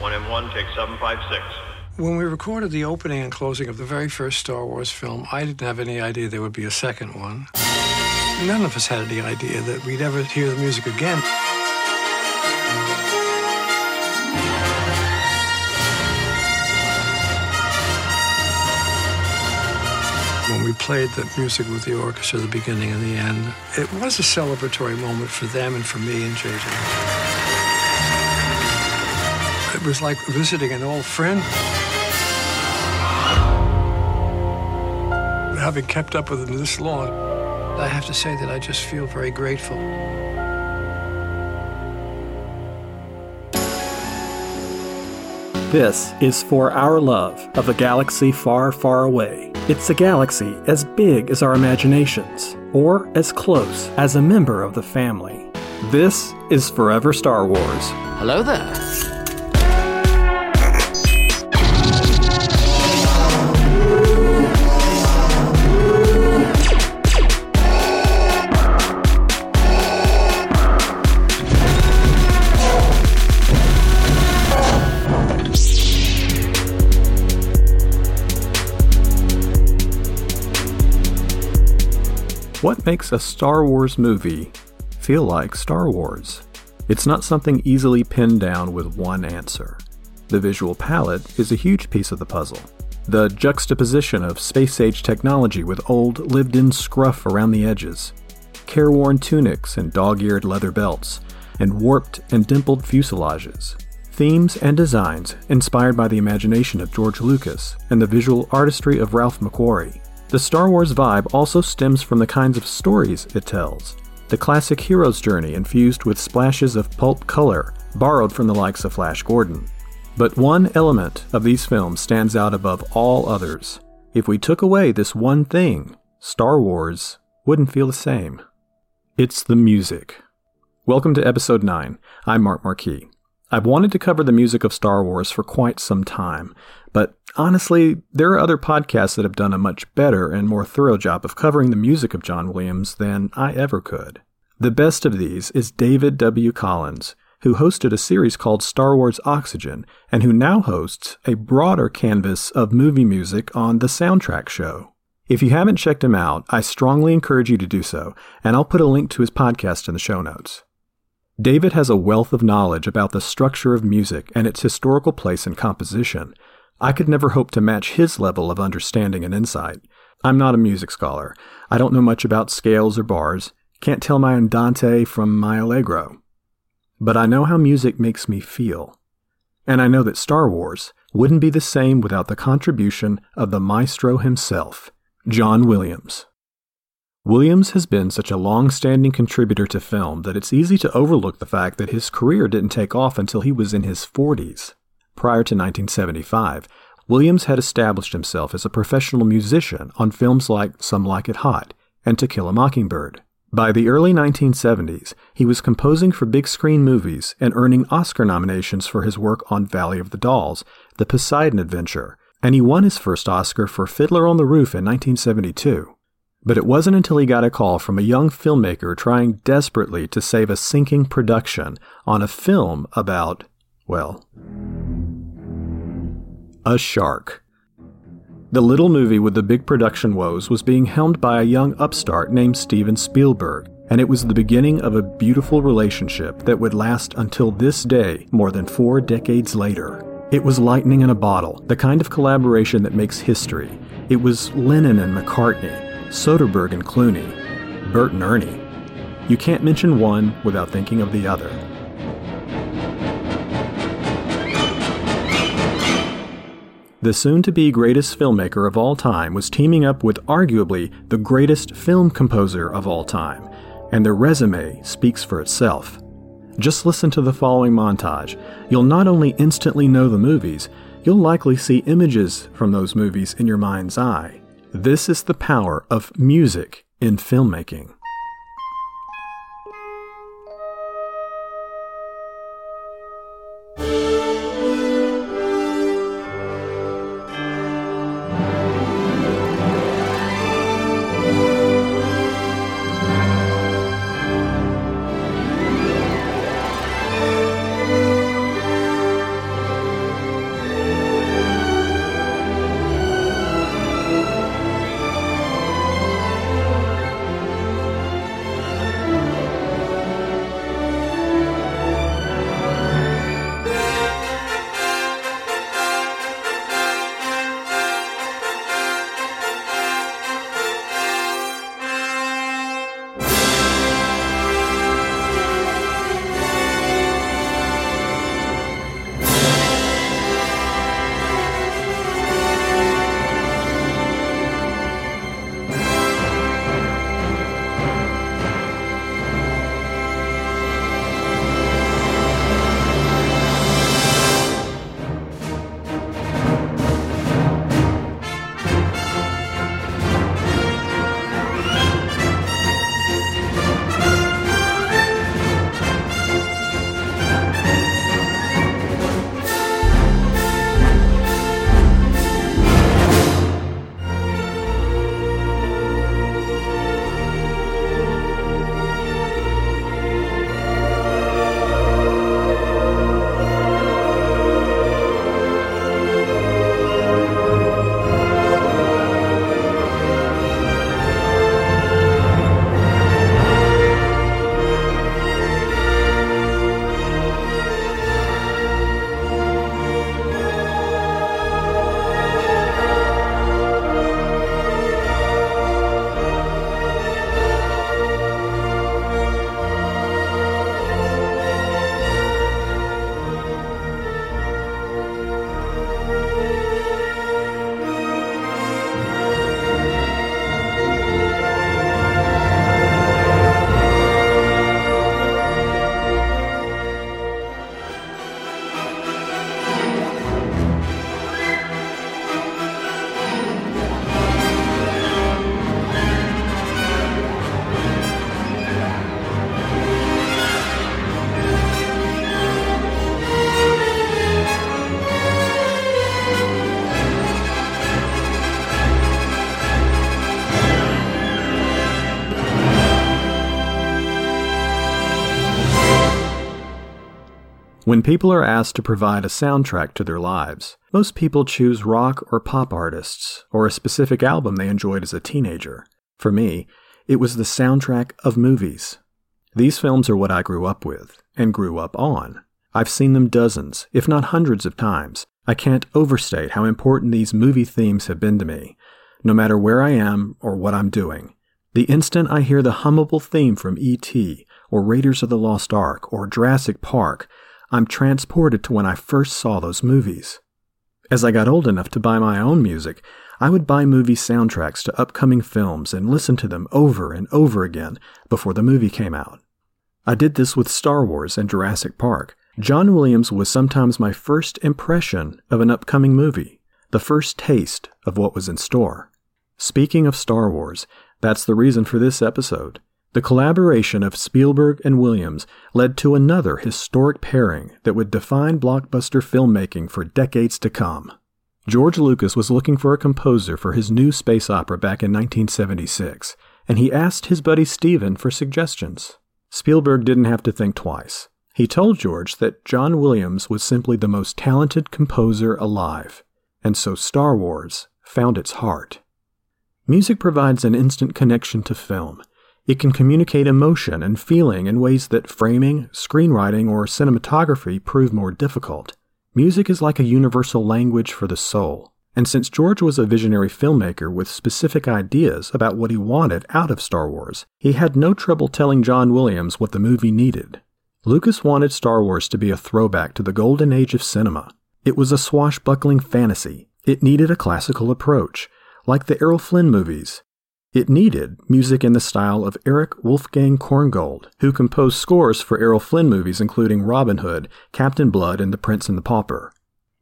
1M1, take 756. When we recorded the opening and closing of the very first Star Wars film, I didn't have any idea there would be a second one. None of us had any idea that we'd ever hear the music again. When we played the music with the orchestra, at the beginning and the end, it was a celebratory moment for them and for me and JJ. It was like visiting an old friend. Having kept up with him this long, I have to say that I just feel very grateful. This is For Our Love of a Galaxy Far, Far Away. It's a galaxy as big as our imaginations, or as close as a member of the family. This is Forever Star Wars. Hello there. What makes a Star Wars movie feel like Star Wars? It's not something easily pinned down with one answer. The visual palette is a huge piece of the puzzle. The juxtaposition of space age technology with old, lived in scruff around the edges, careworn tunics and dog eared leather belts, and warped and dimpled fuselages. Themes and designs inspired by the imagination of George Lucas and the visual artistry of Ralph McQuarrie. The Star Wars vibe also stems from the kinds of stories it tells. The classic hero's journey infused with splashes of pulp color, borrowed from the likes of Flash Gordon. But one element of these films stands out above all others. If we took away this one thing, Star Wars wouldn't feel the same. It's the music. Welcome to episode 9. I'm Mark Marquis. I've wanted to cover the music of Star Wars for quite some time, honestly, there are other podcasts that have done a much better and more thorough job of covering the music of John Williams than I ever could. The best of these is David W. Collins, who hosted a series called Star Wars Oxygen and who now hosts a broader canvas of movie music on the Soundtrack Show. If you haven't checked him out, I strongly encourage you to do so, and I'll put a link to his podcast in the show notes. David has a wealth of knowledge about the structure of music and its historical place in composition. I could never hope to match his level of understanding and insight. I'm not a music scholar. I don't know much about scales or bars, can't tell my andante from my allegro. But I know how music makes me feel. And I know that Star Wars wouldn't be the same without the contribution of the maestro himself, John Williams. Williams has been such a long standing contributor to film that it's easy to overlook the fact that his career didn't take off until he was in his 40s. Prior to 1975, Williams had established himself as a professional musician on films like Some Like It Hot and To Kill a Mockingbird. By the early 1970s, he was composing for big screen movies and earning Oscar nominations for his work on Valley of the Dolls, The Poseidon Adventure, and he won his first Oscar for Fiddler on the Roof in 1972. But it wasn't until he got a call from a young filmmaker trying desperately to save a sinking production on a film about, well, a shark. The little movie with the big production woes was being helmed by a young upstart named Steven Spielberg, and it was the beginning of a beautiful relationship that would last until this day, more than four decades later. It was lightning in a bottle, the kind of collaboration that makes history. It was Lennon and McCartney, Soderbergh and Clooney, Bert and Ernie. You can't mention one without thinking of the other. The soon to be greatest filmmaker of all time was teaming up with arguably the greatest film composer of all time, and their resume speaks for itself. Just listen to the following montage. You'll not only instantly know the movies, you'll likely see images from those movies in your mind's eye. This is the power of music in filmmaking. When people are asked to provide a soundtrack to their lives, most people choose rock or pop artists, or a specific album they enjoyed as a teenager. For me, it was the soundtrack of movies. These films are what I grew up with, and grew up on. I've seen them dozens, if not hundreds of times. I can't overstate how important these movie themes have been to me, no matter where I am or what I'm doing. The instant I hear the hummable theme from E.T., or Raiders of the Lost Ark, or Jurassic Park, I'm transported to when I first saw those movies. As I got old enough to buy my own music, I would buy movie soundtracks to upcoming films and listen to them over and over again before the movie came out. I did this with Star Wars and Jurassic Park. John Williams was sometimes my first impression of an upcoming movie, the first taste of what was in store. Speaking of Star Wars, that's the reason for this episode. The collaboration of Spielberg and Williams led to another historic pairing that would define blockbuster filmmaking for decades to come. George Lucas was looking for a composer for his new space opera back in 1976, and he asked his buddy Steven for suggestions. Spielberg didn't have to think twice. He told George that John Williams was simply the most talented composer alive, and so Star Wars found its heart. Music provides an instant connection to film it can communicate emotion and feeling in ways that framing, screenwriting, or cinematography prove more difficult. Music is like a universal language for the soul. And since George was a visionary filmmaker with specific ideas about what he wanted out of Star Wars, he had no trouble telling John Williams what the movie needed. Lucas wanted Star Wars to be a throwback to the golden age of cinema. It was a swashbuckling fantasy. It needed a classical approach, like the Errol Flynn movies, it needed music in the style of Erich Wolfgang Korngold, who composed scores for Errol Flynn movies including Robin Hood, Captain Blood, and The Prince and the Pauper.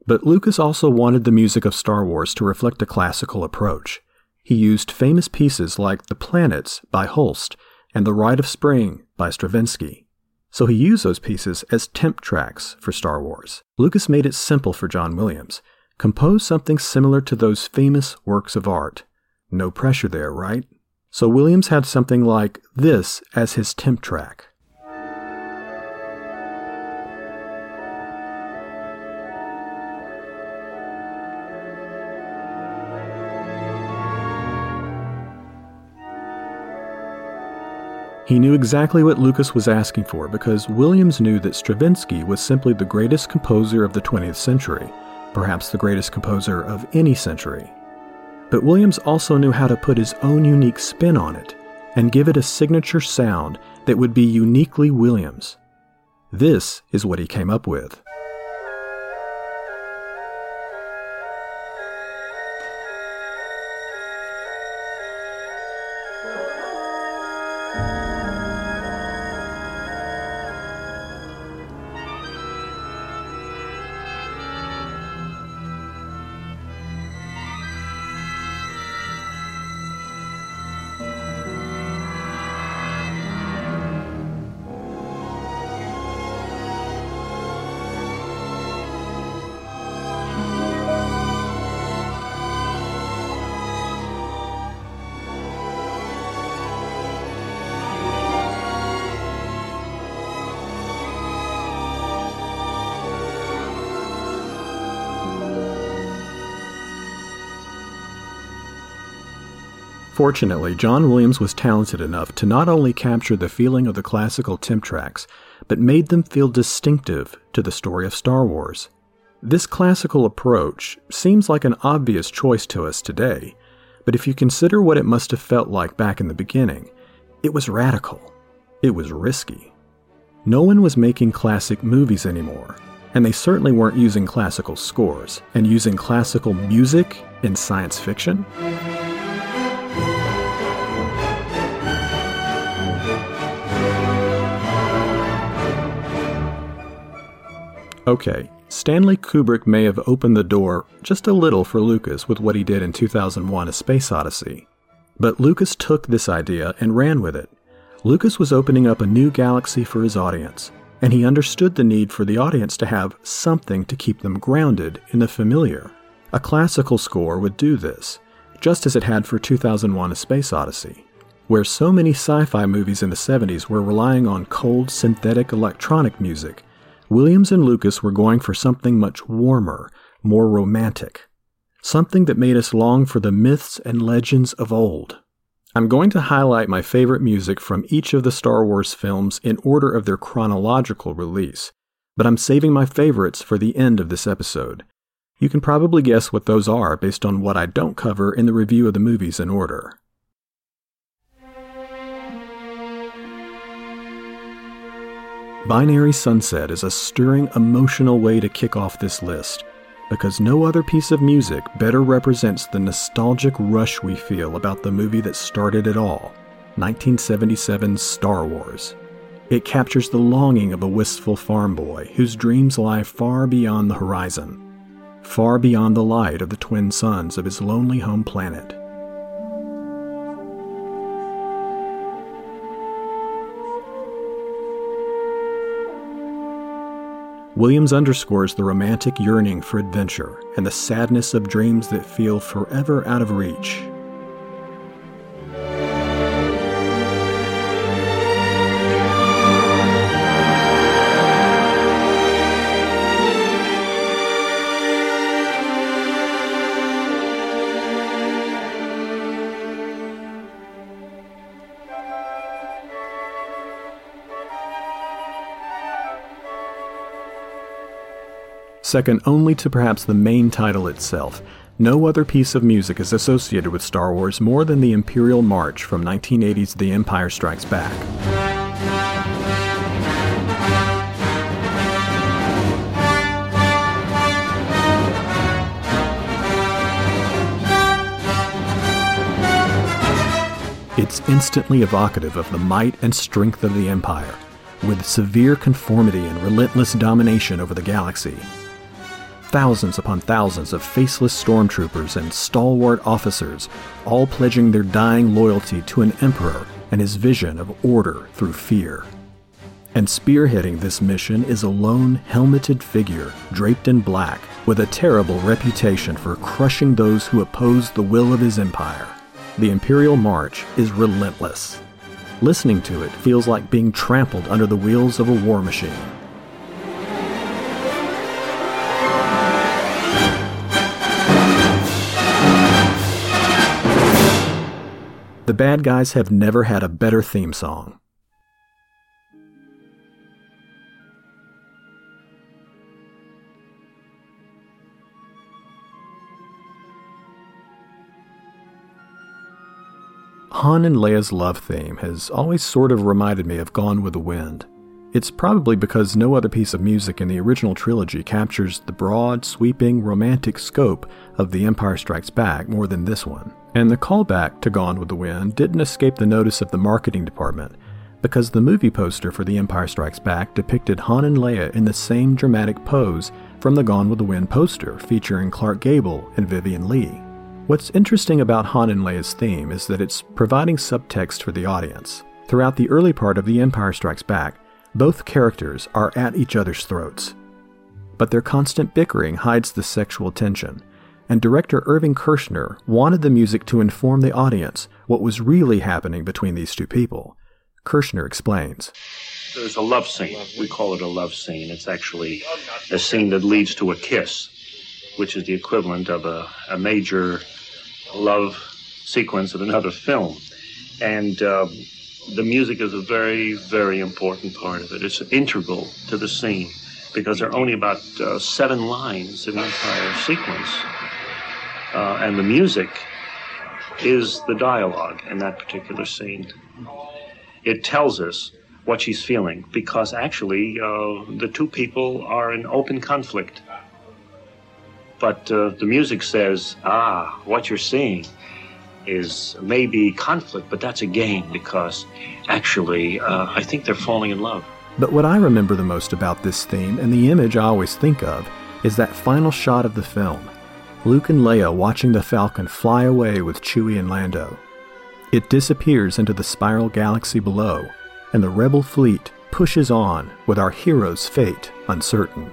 But Lucas also wanted the music of Star Wars to reflect a classical approach. He used famous pieces like The Planets by Holst and The Rite of Spring by Stravinsky. So he used those pieces as temp tracks for Star Wars. Lucas made it simple for John Williams. Compose something similar to those famous works of art no pressure there, right? So Williams had something like this as his temp track. He knew exactly what Lucas was asking for because Williams knew that Stravinsky was simply the greatest composer of the 20th century, perhaps the greatest composer of any century. But Williams also knew how to put his own unique spin on it and give it a signature sound that would be uniquely Williams. This is what he came up with. Fortunately, John Williams was talented enough to not only capture the feeling of the classical temp tracks, but made them feel distinctive to the story of Star Wars. This classical approach seems like an obvious choice to us today, but if you consider what it must have felt like back in the beginning, it was radical. It was risky. No one was making classic movies anymore, and they certainly weren't using classical scores and using classical music in science fiction. Okay, Stanley Kubrick may have opened the door just a little for Lucas with what he did in 2001 A Space Odyssey. But Lucas took this idea and ran with it. Lucas was opening up a new galaxy for his audience, and he understood the need for the audience to have something to keep them grounded in the familiar. A classical score would do this, just as it had for 2001 A Space Odyssey, where so many sci fi movies in the 70s were relying on cold synthetic electronic music Williams and Lucas were going for something much warmer, more romantic, something that made us long for the myths and legends of old. I'm going to highlight my favorite music from each of the Star Wars films in order of their chronological release, but I'm saving my favorites for the end of this episode. You can probably guess what those are based on what I don't cover in the review of the movies in order. Binary Sunset is a stirring, emotional way to kick off this list because no other piece of music better represents the nostalgic rush we feel about the movie that started it all 1977's Star Wars. It captures the longing of a wistful farm boy whose dreams lie far beyond the horizon, far beyond the light of the twin suns of his lonely home planet. Williams underscores the romantic yearning for adventure and the sadness of dreams that feel forever out of reach. Second only to perhaps the main title itself, no other piece of music is associated with Star Wars more than the Imperial March from 1980's The Empire Strikes Back. It's instantly evocative of the might and strength of the Empire, with severe conformity and relentless domination over the galaxy thousands upon thousands of faceless stormtroopers and stalwart officers, all pledging their dying loyalty to an emperor and his vision of order through fear. And spearheading this mission is a lone, helmeted figure draped in black with a terrible reputation for crushing those who oppose the will of his empire. The Imperial March is relentless. Listening to it feels like being trampled under the wheels of a war machine. The bad guys have never had a better theme song. Han and Leia's love theme has always sort of reminded me of Gone with the Wind. It's probably because no other piece of music in the original trilogy captures the broad, sweeping, romantic scope of The Empire Strikes Back more than this one. And the callback to Gone with the Wind didn't escape the notice of the marketing department, because the movie poster for The Empire Strikes Back depicted Han and Leia in the same dramatic pose from the Gone with the Wind poster featuring Clark Gable and Vivien Leigh. What's interesting about Han and Leia's theme is that it's providing subtext for the audience. Throughout the early part of The Empire Strikes Back, both characters are at each other's throats. But their constant bickering hides the sexual tension, and director Irving Kershner wanted the music to inform the audience what was really happening between these two people. Kershner explains. There's a love scene. We call it a love scene. It's actually a scene that leads to a kiss, which is the equivalent of a, a major love sequence in another film. And uh, the music is a very, very important part of it. It's integral to the scene because there are only about uh, seven lines in the entire sequence uh, and the music is the dialogue in that particular scene. It tells us what she's feeling because actually uh, the two people are in open conflict. But uh, the music says, ah, what you're seeing is maybe conflict, but that's a game because actually uh, I think they're falling in love. But what I remember the most about this theme and the image I always think of is that final shot of the film Luke and Leia watching the Falcon fly away with Chewie and Lando. It disappears into the spiral galaxy below, and the Rebel fleet pushes on with our hero's fate uncertain.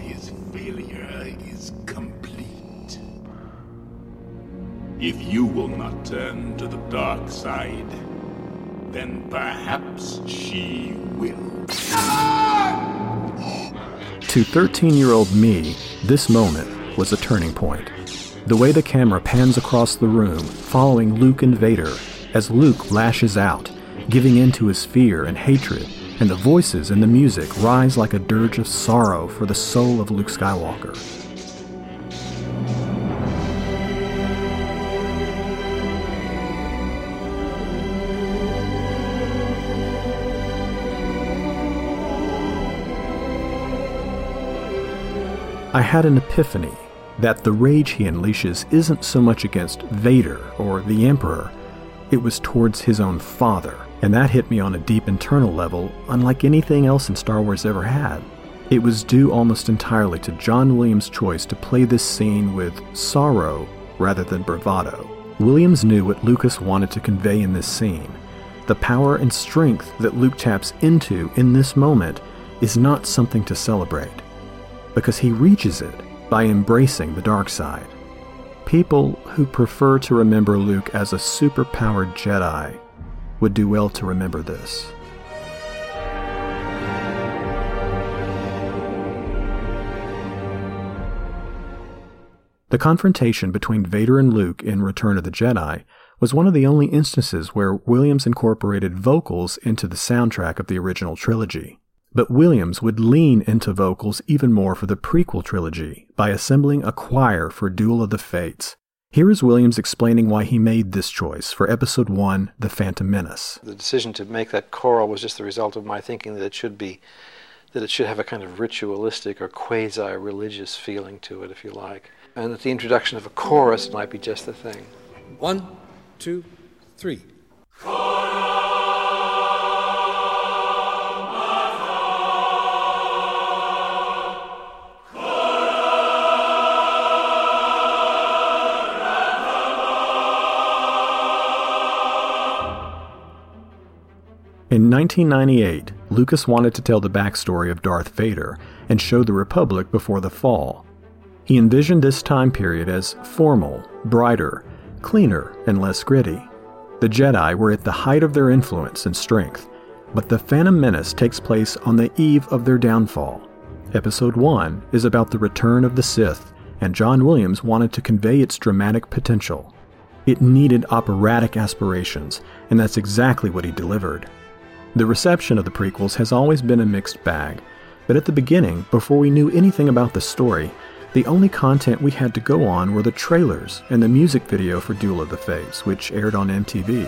His failure is complete. If you will not turn to the dark side, then perhaps she will. To 13 year old me, this moment was a turning point. The way the camera pans across the room, following Luke and Vader, as Luke lashes out, giving in to his fear and hatred, and the voices and the music rise like a dirge of sorrow for the soul of Luke Skywalker. I had an epiphany that the rage he unleashes isn't so much against Vader or the Emperor, it was towards his own father, and that hit me on a deep internal level, unlike anything else in Star Wars ever had. It was due almost entirely to John Williams' choice to play this scene with sorrow rather than bravado. Williams knew what Lucas wanted to convey in this scene. The power and strength that Luke taps into in this moment is not something to celebrate because he reaches it by embracing the dark side. People who prefer to remember Luke as a superpowered Jedi would do well to remember this. The confrontation between Vader and Luke in Return of the Jedi was one of the only instances where Williams incorporated vocals into the soundtrack of the original trilogy. But Williams would lean into vocals even more for the prequel trilogy by assembling a choir for Duel of the Fates. Here is Williams explaining why he made this choice for Episode 1 The Phantom Menace. The decision to make that choral was just the result of my thinking that it should be that it should have a kind of ritualistic or quasi religious feeling to it, if you like. And that the introduction of a chorus might be just the thing. One, two, three. In 1998, Lucas wanted to tell the backstory of Darth Vader and show the Republic before the fall. He envisioned this time period as formal, brighter, cleaner, and less gritty. The Jedi were at the height of their influence and strength, but The Phantom Menace takes place on the eve of their downfall. Episode 1 is about the return of the Sith, and John Williams wanted to convey its dramatic potential. It needed operatic aspirations, and that's exactly what he delivered. The reception of the prequels has always been a mixed bag, but at the beginning, before we knew anything about the story, the only content we had to go on were the trailers and the music video for Duel of the Fates, which aired on MTV.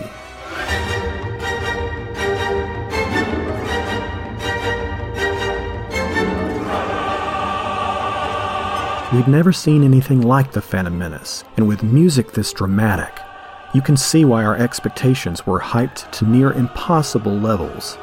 We'd never seen anything like The Phantom Menace, and with music this dramatic, you can see why our expectations were hyped to near impossible levels.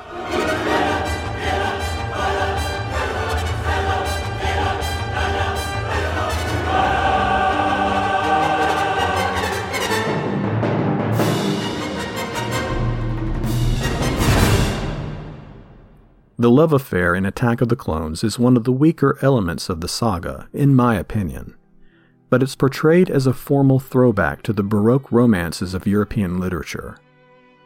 The love affair in Attack of the Clones is one of the weaker elements of the saga, in my opinion but it's portrayed as a formal throwback to the Baroque romances of European literature.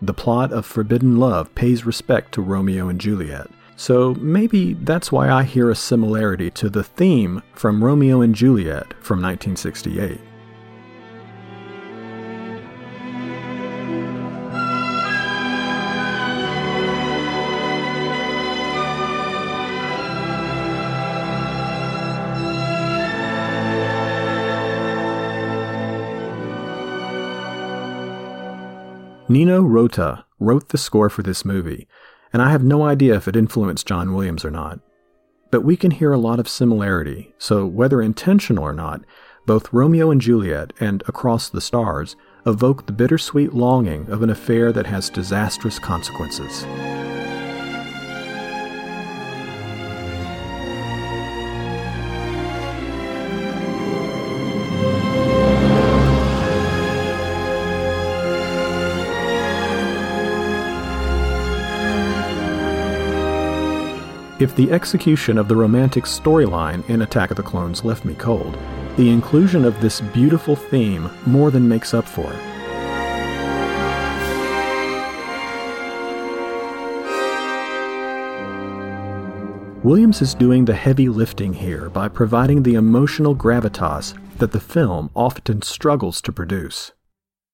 The plot of Forbidden Love pays respect to Romeo and Juliet, so maybe that's why I hear a similarity to the theme from Romeo and Juliet from 1968. Nino Rota wrote the score for this movie, and I have no idea if it influenced John Williams or not. But we can hear a lot of similarity, so whether intentional or not, both Romeo and Juliet and Across the Stars evoke the bittersweet longing of an affair that has disastrous consequences. If the execution of the romantic storyline in Attack of the Clones left me cold, the inclusion of this beautiful theme more than makes up for it. Williams is doing the heavy lifting here by providing the emotional gravitas that the film often struggles to produce.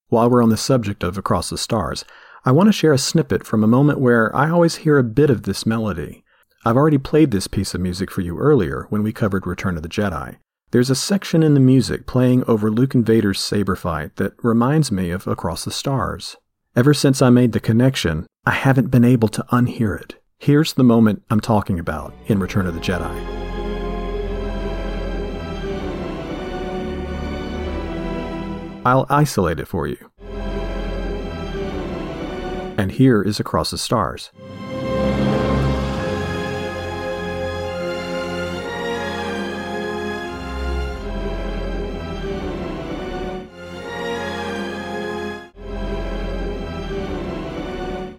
While we're on the subject of Across the Stars, I want to share a snippet from a moment where I always hear a bit of this melody. I've already played this piece of music for you earlier when we covered Return of the Jedi. There's a section in the music playing over Luke and Vader's saber fight that reminds me of Across the Stars. Ever since I made the connection, I haven't been able to unhear it. Here's the moment I'm talking about in Return of the Jedi. I'll isolate it for you. And here is Across the Stars.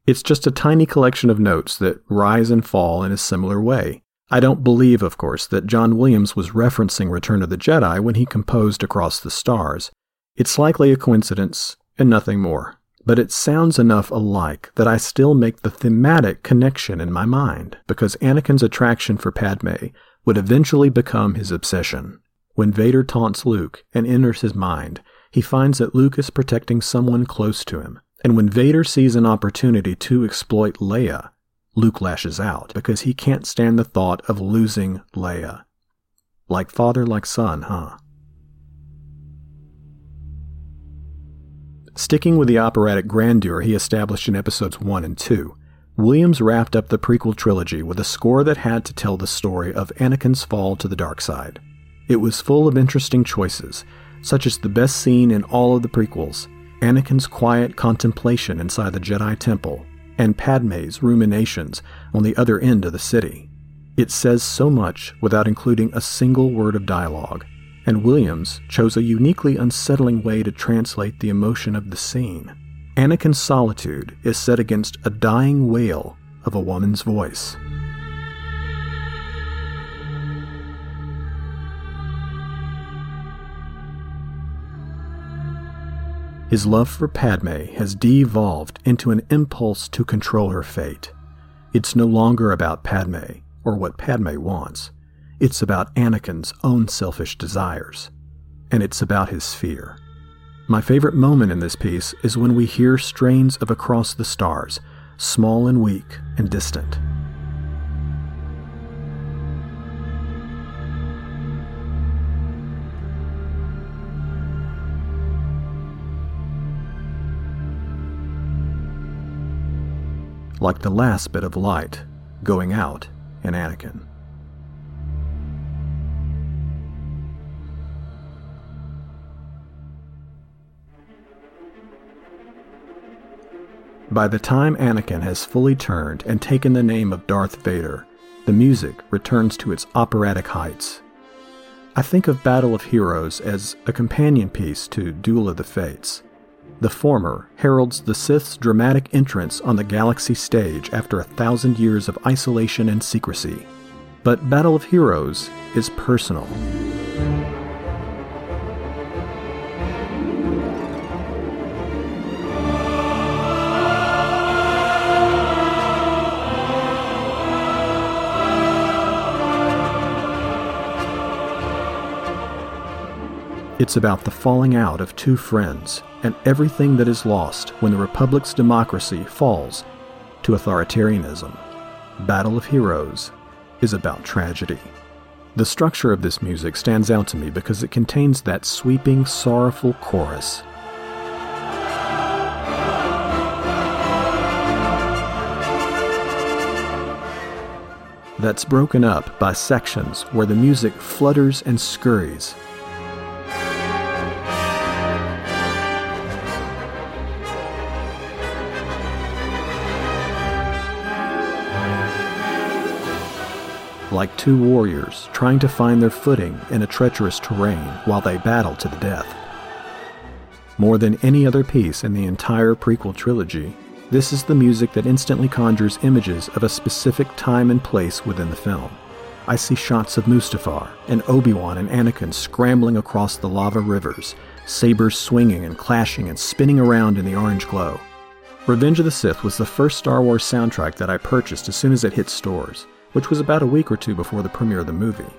It's just a tiny collection of notes that rise and fall in a similar way. I don't believe, of course, that John Williams was referencing Return of the Jedi when he composed Across the Stars. It's likely a coincidence and nothing more. But it sounds enough alike that I still make the thematic connection in my mind, because Anakin's attraction for Padme would eventually become his obsession. When Vader taunts Luke and enters his mind, he finds that Luke is protecting someone close to him, and when Vader sees an opportunity to exploit Leia, Luke lashes out because he can't stand the thought of losing Leia. Like father, like son, huh? Sticking with the operatic grandeur he established in episodes 1 and 2, Williams wrapped up the prequel trilogy with a score that had to tell the story of Anakin's fall to the dark side. It was full of interesting choices, such as the best scene in all of the prequels Anakin's quiet contemplation inside the Jedi Temple, and Padme's ruminations on the other end of the city. It says so much without including a single word of dialogue, and Williams chose a uniquely unsettling way to translate the emotion of the scene. Anakin's solitude is set against a dying wail of a woman's voice. His love for Padme has devolved into an impulse to control her fate. It's no longer about Padme or what Padme wants. It's about Anakin's own selfish desires. And it's about his fear. My favorite moment in this piece is when we hear strains of Across the Stars, small and weak and distant. Like the last bit of light going out in Anakin. By the time Anakin has fully turned and taken the name of Darth Vader, the music returns to its operatic heights. I think of Battle of Heroes as a companion piece to Duel of the Fates. The former heralds the Sith's dramatic entrance on the galaxy stage after a thousand years of isolation and secrecy. But Battle of Heroes is personal. It's about the falling out of two friends and everything that is lost when the Republic's democracy falls to authoritarianism. Battle of Heroes is about tragedy. The structure of this music stands out to me because it contains that sweeping, sorrowful chorus. That's broken up by sections where the music flutters and scurries like two warriors trying to find their footing in a treacherous terrain while they battle to the death. More than any other piece in the entire prequel trilogy, this is the music that instantly conjures images of a specific time and place within the film. I see shots of Mustafar and Obi-Wan and Anakin scrambling across the lava rivers, sabers swinging and clashing and spinning around in the orange glow. Revenge of the Sith was the first Star Wars soundtrack that I purchased as soon as it hit stores, which was about a week or two before the premiere of the movie.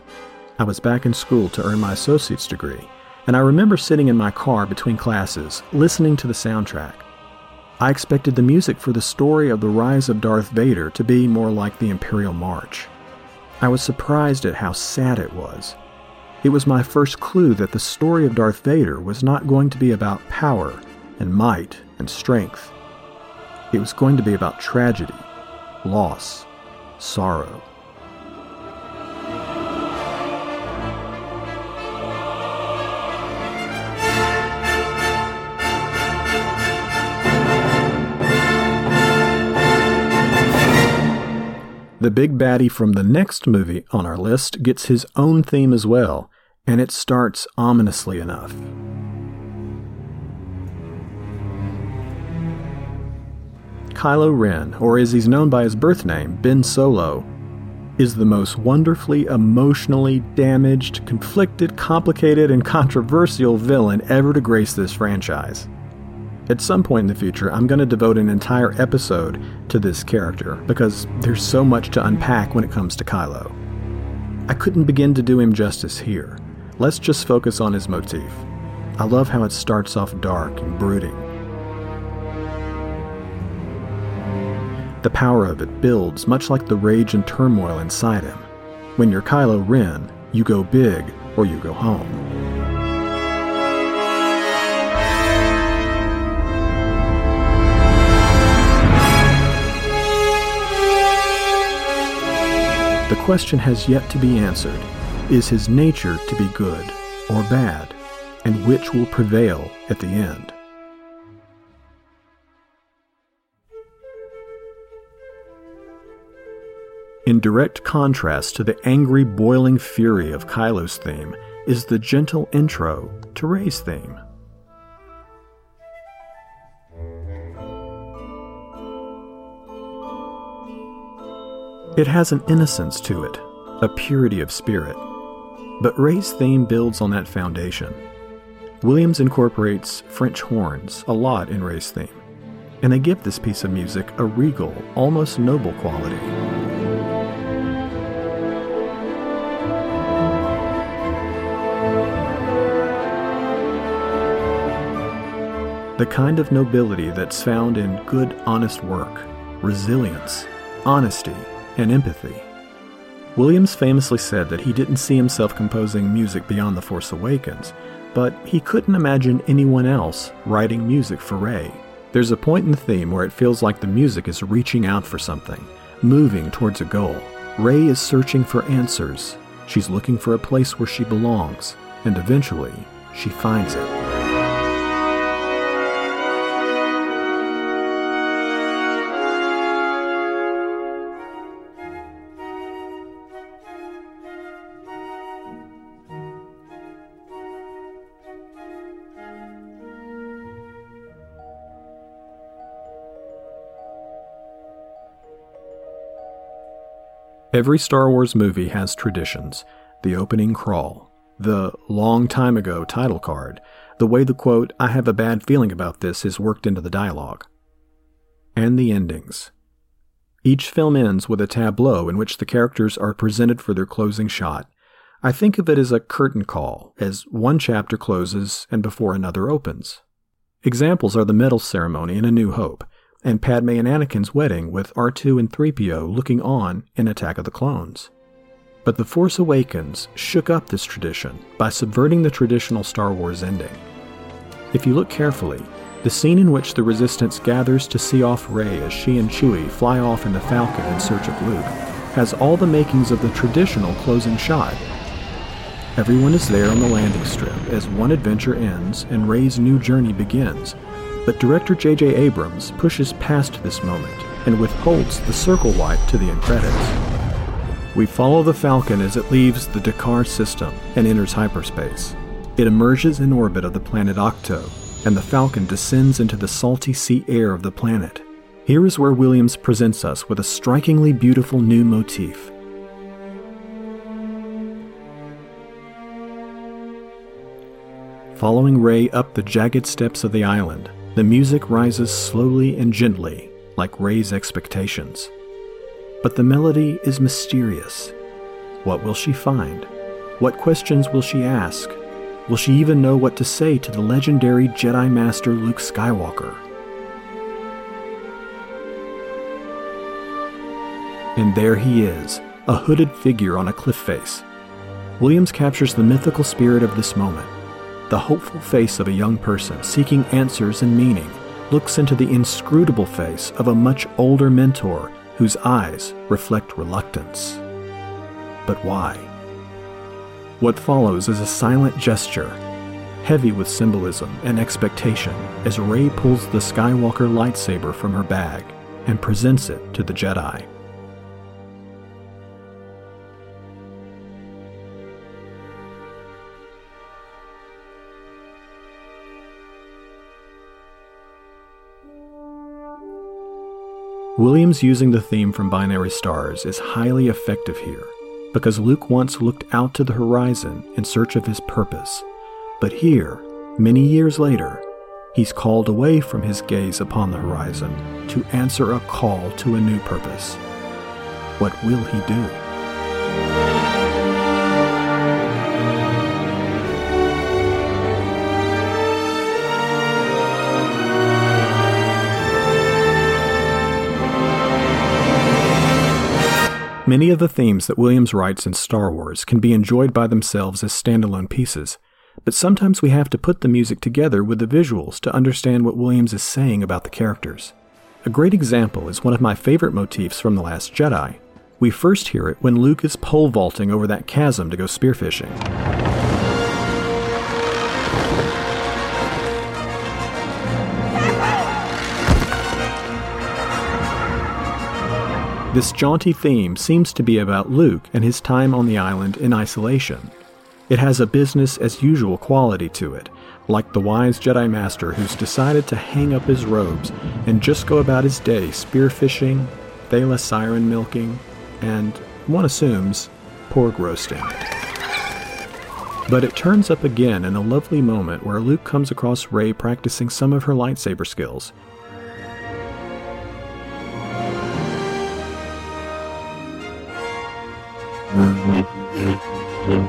I was back in school to earn my associate's degree, and I remember sitting in my car between classes, listening to the soundtrack. I expected the music for the story of the rise of Darth Vader to be more like the Imperial March. I was surprised at how sad it was. It was my first clue that the story of Darth Vader was not going to be about power and might and strength. It was going to be about tragedy, loss, sorrow. The big baddie from the next movie on our list gets his own theme as well, and it starts ominously enough. Kylo Ren, or as he's known by his birth name, Ben Solo, is the most wonderfully emotionally damaged, conflicted, complicated, and controversial villain ever to grace this franchise. At some point in the future, I'm going to devote an entire episode to this character because there's so much to unpack when it comes to Kylo. I couldn't begin to do him justice here. Let's just focus on his motif. I love how it starts off dark and brooding. The power of it builds much like the rage and turmoil inside him. When you're Kylo Ren, you go big or you go home. The question has yet to be answered is his nature to be good or bad, and which will prevail at the end? In direct contrast to the angry, boiling fury of Kylo's theme is the gentle intro to Rey's theme. It has an innocence to it, a purity of spirit. But Rey's theme builds on that foundation. Williams incorporates French horns a lot in Rey's theme, and they give this piece of music a regal, almost noble quality. The kind of nobility that's found in good, honest work, resilience, honesty, and empathy. Williams famously said that he didn't see himself composing music beyond The Force Awakens, but he couldn't imagine anyone else writing music for Rey. There's a point in the theme where it feels like the music is reaching out for something, moving towards a goal. Rey is searching for answers. She's looking for a place where she belongs, and eventually, she finds it. Every Star Wars movie has traditions the opening crawl, the long time ago title card, the way the quote, I have a bad feeling about this, is worked into the dialogue, and the endings. Each film ends with a tableau in which the characters are presented for their closing shot. I think of it as a curtain call, as one chapter closes and before another opens. Examples are the medal ceremony in A New Hope, and Padme and Anakin's wedding with R2 and 3PO looking on in Attack of the Clones. But The Force Awakens shook up this tradition by subverting the traditional Star Wars ending. If you look carefully, the scene in which the Resistance gathers to see off Rey as she and Chewie fly off in the Falcon in search of Luke has all the makings of the traditional closing shot. Everyone is there on the landing strip as one adventure ends and Rey's new journey begins, but director J.J. Abrams pushes past this moment and withholds the circle wipe to the end credits. We follow the Falcon as it leaves the D'Qar system and enters hyperspace. It emerges in orbit of the planet Ahch-To, and the Falcon descends into the salty sea air of the planet. Here is where Williams presents us with a strikingly beautiful new motif. Following Rey up the jagged steps of the island, the music rises slowly and gently, like Rey's expectations. But the melody is mysterious. What will she find? What questions will she ask? Will she even know what to say to the legendary Jedi Master Luke Skywalker? And there he is, a hooded figure on a cliff face. Williams captures the mythical spirit of this moment. The hopeful face of a young person seeking answers and meaning looks into the inscrutable face of a much older mentor whose eyes reflect reluctance. But why? What follows is a silent gesture, heavy with symbolism and expectation, as Rey pulls the Skywalker lightsaber from her bag and presents it to the Jedi. Williams using the theme from Binary Stars is highly effective here because Luke once looked out to the horizon in search of his purpose. But here, many years later, he's called away from his gaze upon the horizon to answer a call to a new purpose. What will he do? Many of the themes that Williams writes in Star Wars can be enjoyed by themselves as standalone pieces, but sometimes we have to put the music together with the visuals to understand what Williams is saying about the characters. A great example is one of my favorite motifs from The Last Jedi. We first hear it when Luke is pole vaulting over that chasm to go spearfishing. This jaunty theme seems to be about Luke and his time on the island in isolation. It has a business as usual quality to it, like the wise Jedi Master who's decided to hang up his robes and just go about his day spearfishing, Thala siren milking, and, one assumes, pork roasting. But it turns up again in a lovely moment where Luke comes across Rey practicing some of her lightsaber skills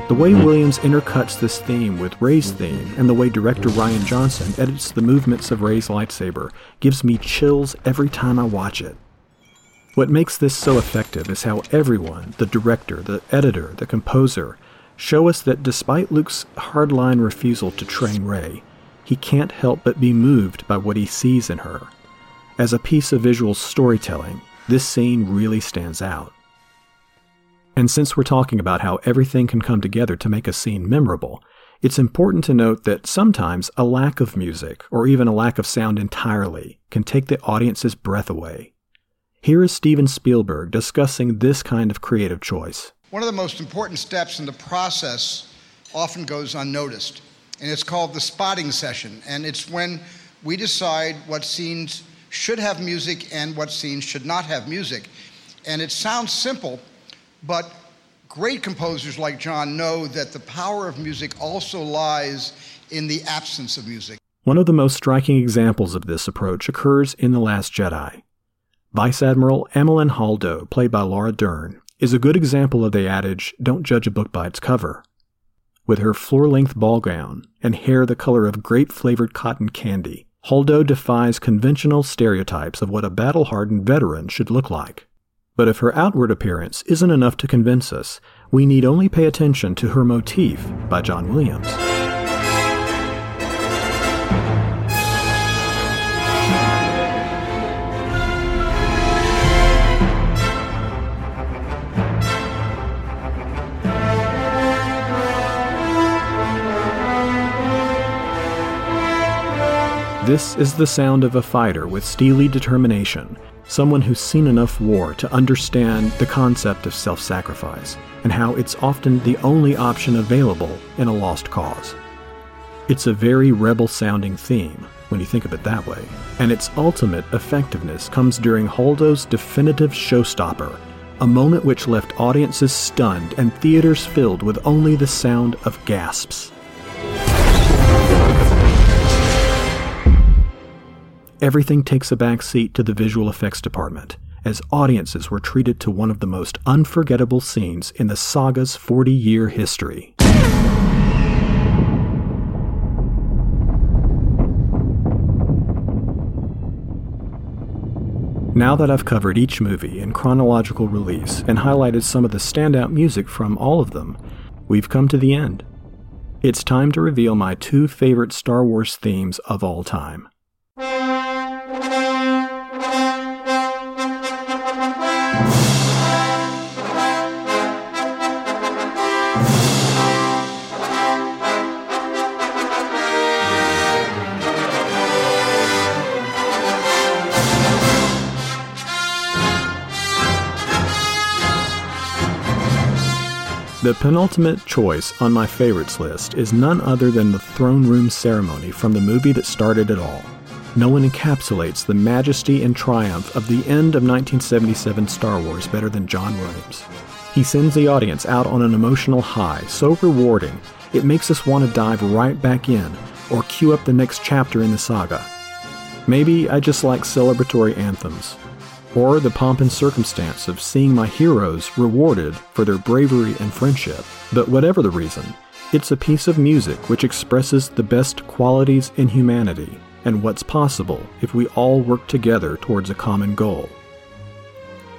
The way Williams intercuts this theme with Rey's theme and the way director Rian Johnson edits the movements of Rey's lightsaber gives me chills every time I watch it. What makes this so effective is how everyone the director, the editor, the composer show us that despite Luke's hardline refusal to train Ray, he can't help but be moved by what he sees in her. As a piece of visual storytelling, this scene really stands out. And since we're talking about how everything can come together to make a scene memorable, it's important to note that sometimes a lack of music, or even a lack of sound entirely, can take the audience's breath away. Here is Steven Spielberg discussing this kind of creative choice. One of the most important steps in the process often goes unnoticed, and it's called the spotting session. And it's when we decide what scenes should have music and what scenes should not have music. And it sounds simple, but great composers like John know that the power of music also lies in the absence of music. One of the most striking examples of this approach occurs in The Last Jedi. Vice Admiral Amilyn Holdo, played by Laura Dern, is a good example of the adage, don't judge a book by its cover. With her floor length ball gown and hair the color of grape flavored cotton candy, Holdo defies conventional stereotypes of what a battle hardened veteran should look like. But if her outward appearance isn't enough to convince us, we need only pay attention to her motif by John Williams. This is the sound of a fighter with steely determination, someone who's seen enough war to understand the concept of self sacrifice and how it's often the only option available in a lost cause. It's a very rebel sounding theme, when you think of it that way. And its ultimate effectiveness comes during Holdo's definitive showstopper, a moment which left audiences stunned and theaters filled with only the sound of gasps. Everything takes a back seat to the visual effects department, as audiences were treated to one of the most unforgettable scenes in the saga's 40 year history. Now that I've covered each movie in chronological release and highlighted some of the standout music from all of them, we've come to the end. It's time to reveal my two favorite Star Wars themes of all time. The penultimate choice on my favorites list is none other than the throne room ceremony from the movie that started it all. No one encapsulates the majesty and triumph of the end of 1977 Star Wars better than John Williams. He sends the audience out on an emotional high so rewarding it makes us want to dive right back in or cue up the next chapter in the saga. Maybe I just like celebratory anthems, or the pomp and circumstance of seeing my heroes rewarded for their bravery and friendship. But whatever the reason, it's a piece of music which expresses the best qualities in humanity and what's possible if we all work together towards a common goal.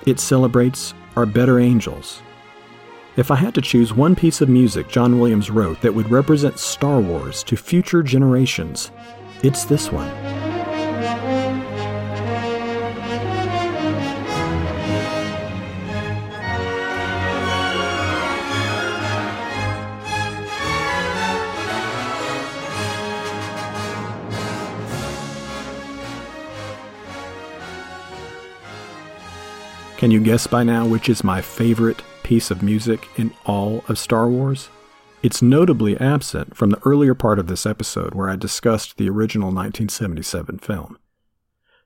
It celebrates our better angels. If I had to choose one piece of music John Williams wrote that would represent Star Wars to future generations, it's this one. Can you guess by now which is my favorite piece of music in all of Star Wars? It's notably absent from the earlier part of this episode where I discussed the original 1977 film.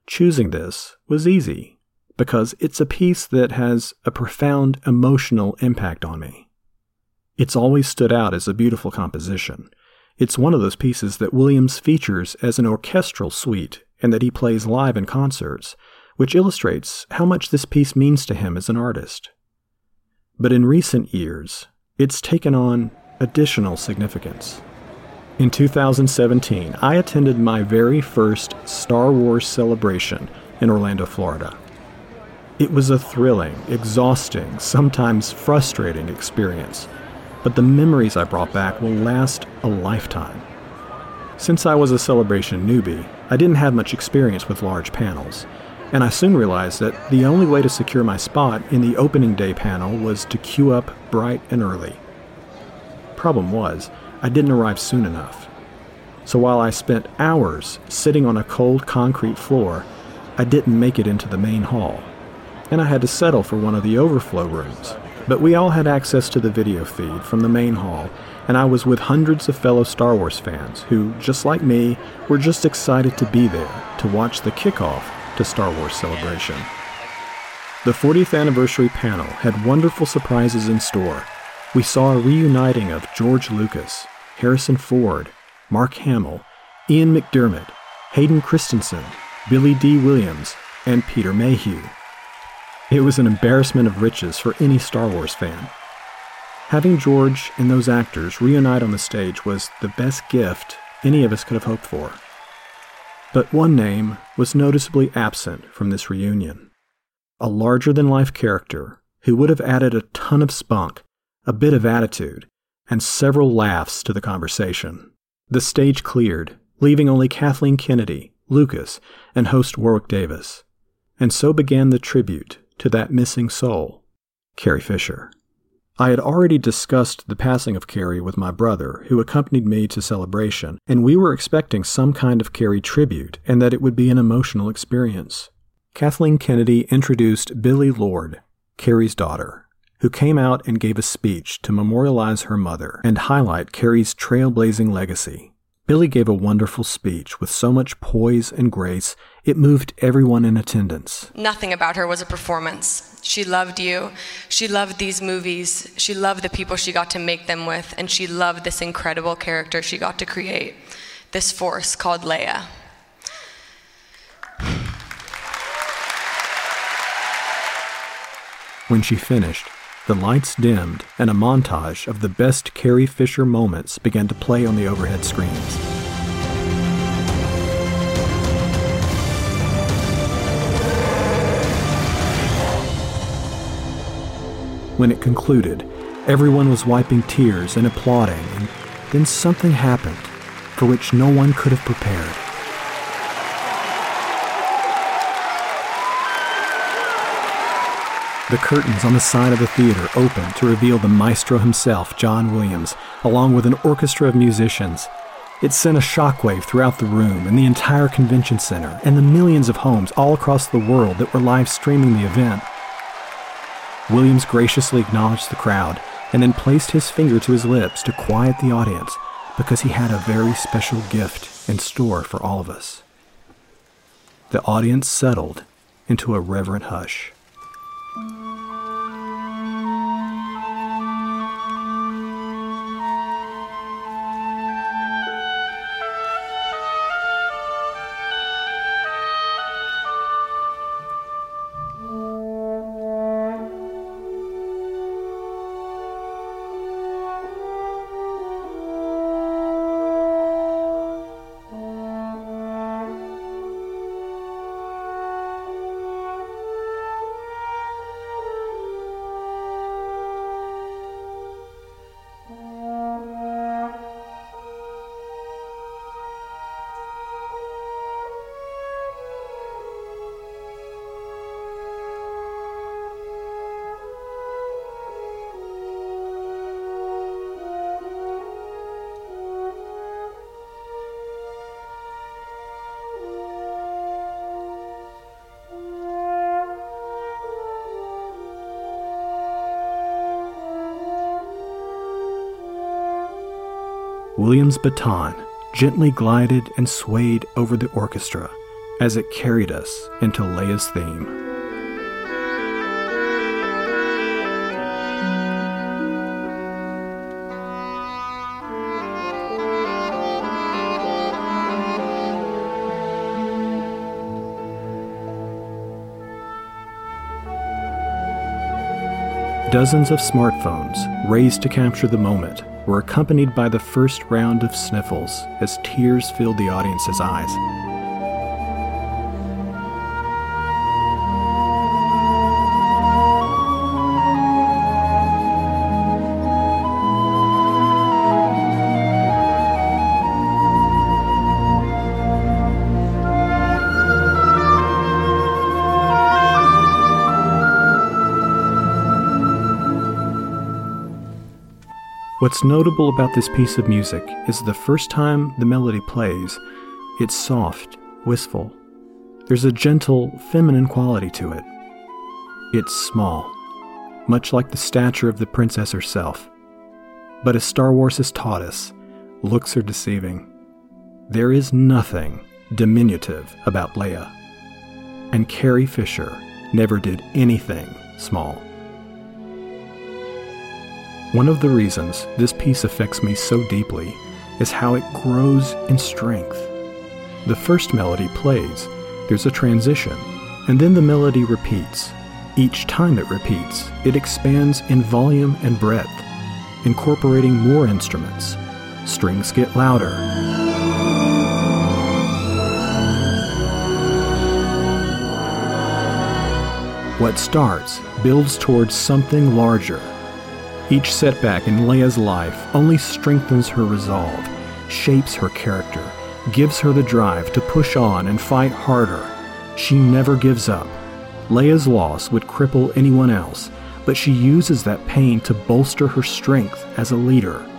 Choosing this was easy because it's a piece that has a profound emotional impact on me. It's always stood out as a beautiful composition. It's one of those pieces that Williams features as an orchestral suite and that he plays live in concerts, which illustrates how much this piece means to him as an artist. But in recent years, it's taken on additional significance. In 2017, I attended my very first Star Wars celebration in Orlando, Florida. It was a thrilling, exhausting, sometimes frustrating experience, but the memories I brought back will last a lifetime. Since I was a celebration newbie, I didn't have much experience with large panels, and I soon realized that the only way to secure my spot in the opening day panel was to queue up bright and early. Problem was, I didn't arrive soon enough. So while I spent hours sitting on a cold concrete floor, I didn't make it into the main hall, and I had to settle for one of the overflow rooms. But we all had access to the video feed from the main hall, and I was with hundreds of fellow Star Wars fans who, just like me, were just excited to be there to watch the kickoff to Star Wars Celebration. The 40th anniversary panel had wonderful surprises in store. We saw a reuniting of George Lucas, Harrison Ford, Mark Hamill, Ian McDiarmid, Hayden Christensen, Billy Dee Williams, and Peter Mayhew. It was an embarrassment of riches for any Star Wars fan. Having George and those actors reunite on the stage was the best gift any of us could have hoped for. But one name was noticeably absent from this reunion. A larger than life character who would have added a ton of spunk, a bit of attitude, and several laughs to the conversation. The stage cleared, leaving only Kathleen Kennedy, Lucas, and host Warwick Davis. And so began the tribute to that missing soul, Carrie Fisher. I had already discussed the passing of Carrie with my brother, who accompanied me to celebration, and we were expecting some kind of Carrie tribute and that it would be an emotional experience. Kathleen Kennedy introduced Billie Lourd, Carrie's daughter, who came out and gave a speech to memorialize her mother and highlight Carrie's trailblazing legacy. Billie gave a wonderful speech with so much poise and grace, it moved everyone in attendance. Nothing about her was a performance. She loved you. She loved these movies. She loved the people she got to make them with. And she loved this incredible character she got to create this force called Leia. When she finished, the lights dimmed and a montage of the best Carrie Fisher moments began to play on the overhead screens. When it concluded, everyone was wiping tears and applauding, and then something happened for which no one could have prepared. The curtains on the side of the theater opened to reveal the maestro himself, John Williams, along with an orchestra of musicians. It sent a shockwave throughout the room and the entire convention center and the millions of homes all across the world that were live streaming the event. Williams graciously acknowledged the crowd and then placed his finger to his lips to quiet the audience because he had a very special gift in store for all of us. The audience settled into a reverent hush. Williams' baton gently glided and swayed over the orchestra as it carried us into Leia's theme. Dozens of smartphones raised to capture the moment were accompanied by the first round of sniffles as tears filled the audience's eyes. What's notable about this piece of music is the first time the melody plays, it's soft, wistful. There's a gentle, feminine quality to it. It's small, much like the stature of the princess herself. But as Star Wars has taught us, looks are deceiving. There is nothing diminutive about Leia. And Carrie Fisher never did anything small. One of the reasons this piece affects me so deeply is how it grows in strength. The first melody plays, there's a transition, and then the melody repeats. Each time it repeats, it expands in volume and breadth, incorporating more instruments. Strings get louder. What starts builds towards something larger each setback in Leia's life only strengthens her resolve, shapes her character, gives her the drive to push on and fight harder. She never gives up. Leia's loss would cripple anyone else, but she uses that pain to bolster her strength as a leader.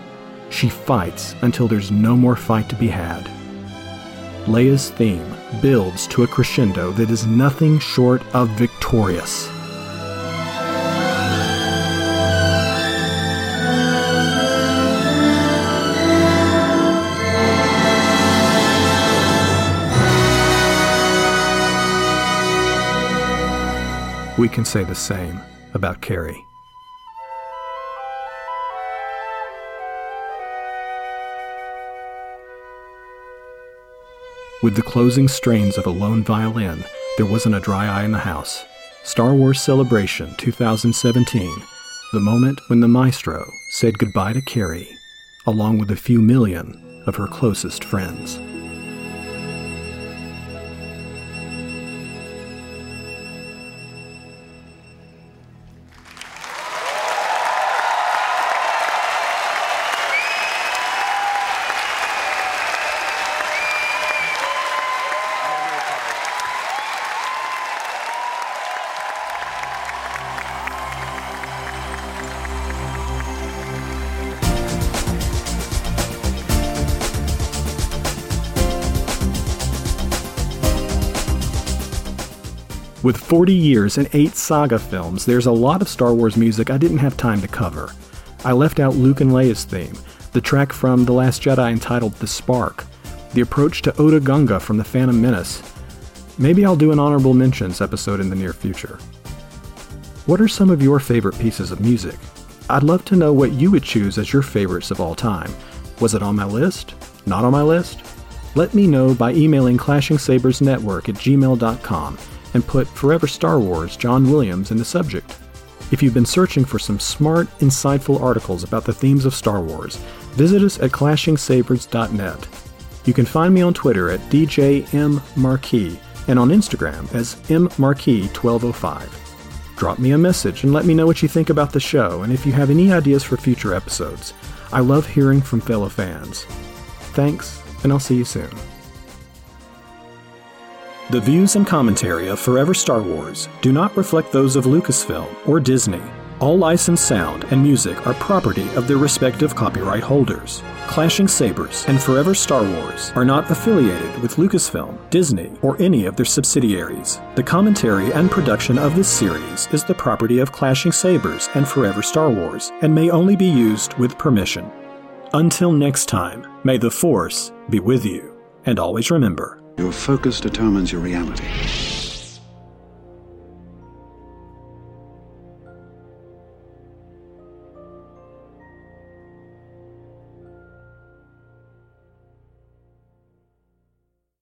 She fights until there's no more fight to be had. Leia's theme builds to a crescendo that is nothing short of victorious. We can say the same about Carrie. With the closing strains of a lone violin, there wasn't a dry eye in the house. Star Wars Celebration 2017, the moment when the maestro said goodbye to Carrie, along with a few million of her closest friends. With 40 years and 8 saga films, there's a lot of Star Wars music I didn't have time to cover. I left out Luke and Leia's theme, the track from The Last Jedi entitled The Spark, the approach to Otoh Gunga from The Phantom Menace. Maybe I'll do an honorable mentions episode in the near future. What are some of your favorite pieces of music? I'd love to know what you would choose as your favorites of all time. Was it on my list? Not on my list? Let me know by emailing ClashingSabersNetwork at gmail.com and put Forever Star Wars John Williams in the subject. If you've been searching for some smart, insightful articles about the themes of Star Wars, visit us at clashingsabers.net. You can find me on Twitter at DJMMarquis and on Instagram as mmarquis1205. Drop me a message and let me know what you think about the show and if you have any ideas for future episodes. I love hearing from fellow fans. Thanks, and I'll see you soon. The views and commentary of Forever Star Wars do not reflect those of Lucasfilm or Disney. All licensed sound and music are property of their respective copyright holders. Clashing Sabers and Forever Star Wars are not affiliated with Lucasfilm, Disney, or any of their subsidiaries. The commentary and production of this series is the property of Clashing Sabers and Forever Star Wars and may only be used with permission. Until next time, may the Force be with you. And always remember your focus determines your reality.